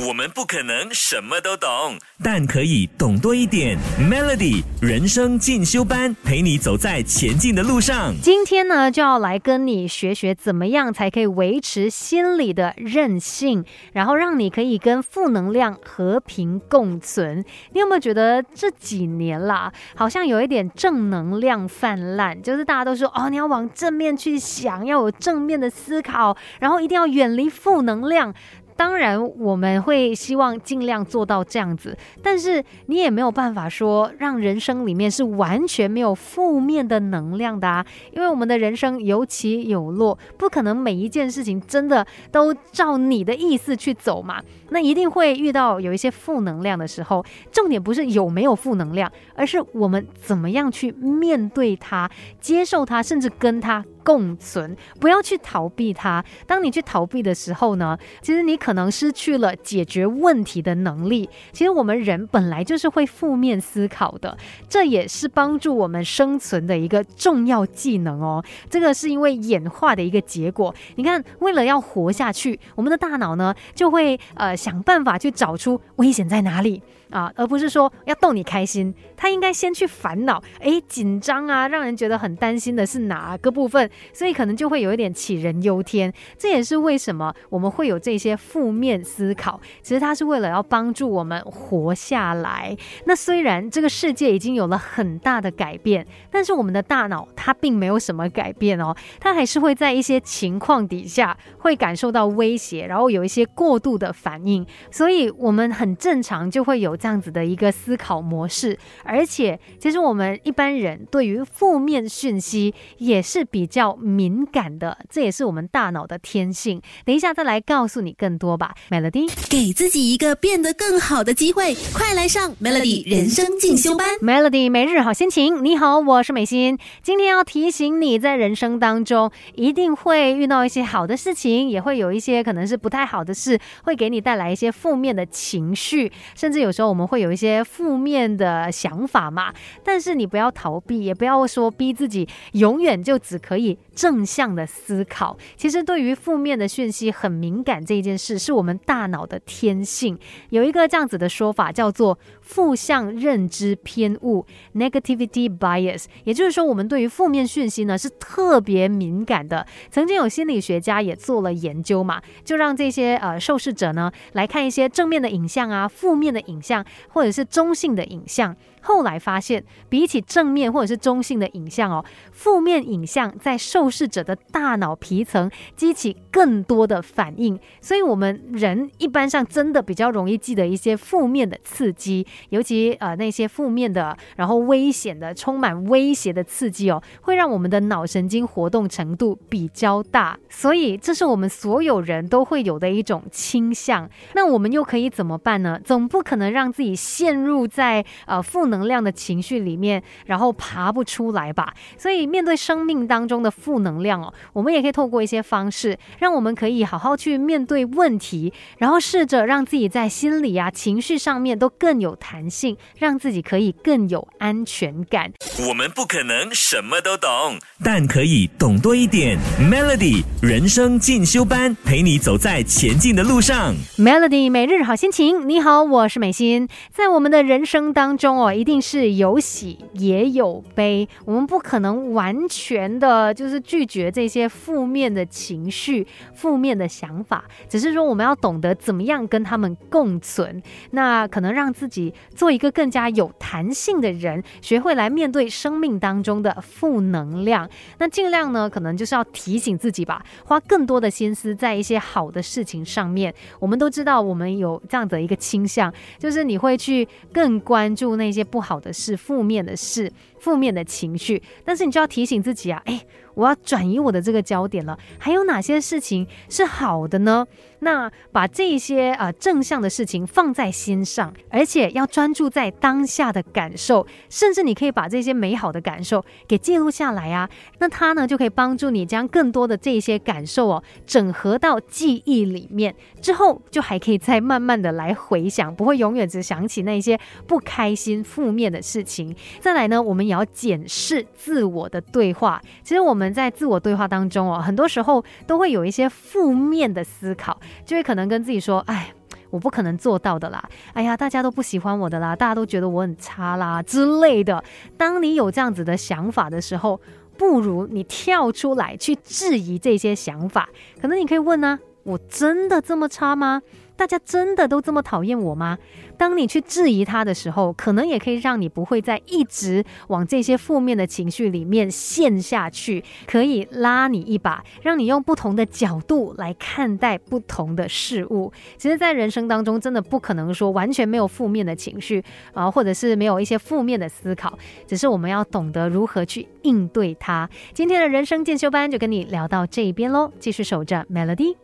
我们不可能什么都懂，但可以懂多一点。Melody 人生进修班，陪你走在前进的路上。今天呢，就要来跟你学学怎么样才可以维持心理的韧性，然后让你可以跟负能量和平共存。你有没有觉得这几年啦，好像有一点正能量泛滥？就是大家都说哦，你要往正面去想，要有正面的思考，然后一定要远离负能量。当然，我们会希望尽量做到这样子，但是你也没有办法说让人生里面是完全没有负面的能量的啊，因为我们的人生有起有落，不可能每一件事情真的都照你的意思去走嘛，那一定会遇到有一些负能量的时候。重点不是有没有负能量，而是我们怎么样去面对它、接受它，甚至跟它。共存，不要去逃避它。当你去逃避的时候呢，其实你可能失去了解决问题的能力。其实我们人本来就是会负面思考的，这也是帮助我们生存的一个重要技能哦。这个是因为演化的一个结果。你看，为了要活下去，我们的大脑呢就会呃想办法去找出危险在哪里。啊，而不是说要逗你开心，他应该先去烦恼，哎，紧张啊，让人觉得很担心的是哪个部分？所以可能就会有一点杞人忧天。这也是为什么我们会有这些负面思考，其实它是为了要帮助我们活下来。那虽然这个世界已经有了很大的改变，但是我们的大脑它并没有什么改变哦，它还是会在一些情况底下会感受到威胁，然后有一些过度的反应。所以我们很正常就会有。这样子的一个思考模式，而且其实我们一般人对于负面讯息也是比较敏感的，这也是我们大脑的天性。等一下再来告诉你更多吧，Melody，给自己一个变得更好的机会，快来上 Melody 人生进修班，Melody 每日好心情。你好，我是美心，今天要提醒你在人生当中一定会遇到一些好的事情，也会有一些可能是不太好的事，会给你带来一些负面的情绪，甚至有时候。我们会有一些负面的想法嘛，但是你不要逃避，也不要说逼自己永远就只可以正向的思考。其实对于负面的讯息很敏感这一件事，是我们大脑的天性。有一个这样子的说法叫做负向认知偏误 （negativity bias），也就是说，我们对于负面讯息呢是特别敏感的。曾经有心理学家也做了研究嘛，就让这些呃受试者呢来看一些正面的影像啊，负面的影像。或者是中性的影像。后来发现，比起正面或者是中性的影像哦，负面影像在受试者的大脑皮层激起更多的反应。所以，我们人一般上真的比较容易记得一些负面的刺激，尤其呃那些负面的，然后危险的、充满威胁的刺激哦，会让我们的脑神经活动程度比较大。所以，这是我们所有人都会有的一种倾向。那我们又可以怎么办呢？总不可能让自己陷入在呃负。能量的情绪里面，然后爬不出来吧。所以面对生命当中的负能量哦，我们也可以透过一些方式，让我们可以好好去面对问题，然后试着让自己在心理啊、情绪上面都更有弹性，让自己可以更有安全感。我们不可能什么都懂，但可以懂多一点。Melody 人生进修班，陪你走在前进的路上。Melody 每日好心情，你好，我是美心。在我们的人生当中哦。一定是有喜也有悲，我们不可能完全的就是拒绝这些负面的情绪、负面的想法，只是说我们要懂得怎么样跟他们共存。那可能让自己做一个更加有弹性的人，学会来面对生命当中的负能量。那尽量呢，可能就是要提醒自己吧，花更多的心思在一些好的事情上面。我们都知道，我们有这样的一个倾向，就是你会去更关注那些。不好的事，负面的事。负面的情绪，但是你就要提醒自己啊，哎，我要转移我的这个焦点了。还有哪些事情是好的呢？那把这些呃正向的事情放在心上，而且要专注在当下的感受，甚至你可以把这些美好的感受给记录下来啊。那它呢就可以帮助你将更多的这些感受哦整合到记忆里面，之后就还可以再慢慢的来回想，不会永远只想起那些不开心、负面的事情。再来呢，我们也。要检视自我的对话，其实我们们在自我对话当中哦，很多时候都会有一些负面的思考，就会可能跟自己说：“哎。”我不可能做到的啦。哎呀，大家都不喜欢我的啦，大家都觉得我很差啦之类的。当你有这样子的想法的时候，不如你跳出来去质疑这些想法。可能你可以问呢，我真的这么差吗？大家真的都这么讨厌我吗？当你去质疑他的时候，可能也可以让你不会再一直往这些负面的情绪里面陷下去，可以拉你一把，让你用不同的角度来看待不同的事物。其实，在人生当中，真的不可能说完全没有负面的情绪啊，或者是没有一些负面的思考，只是我们要懂得如何去应对它。今天的人生进修班就跟你聊到这边喽，继续守着 Melody。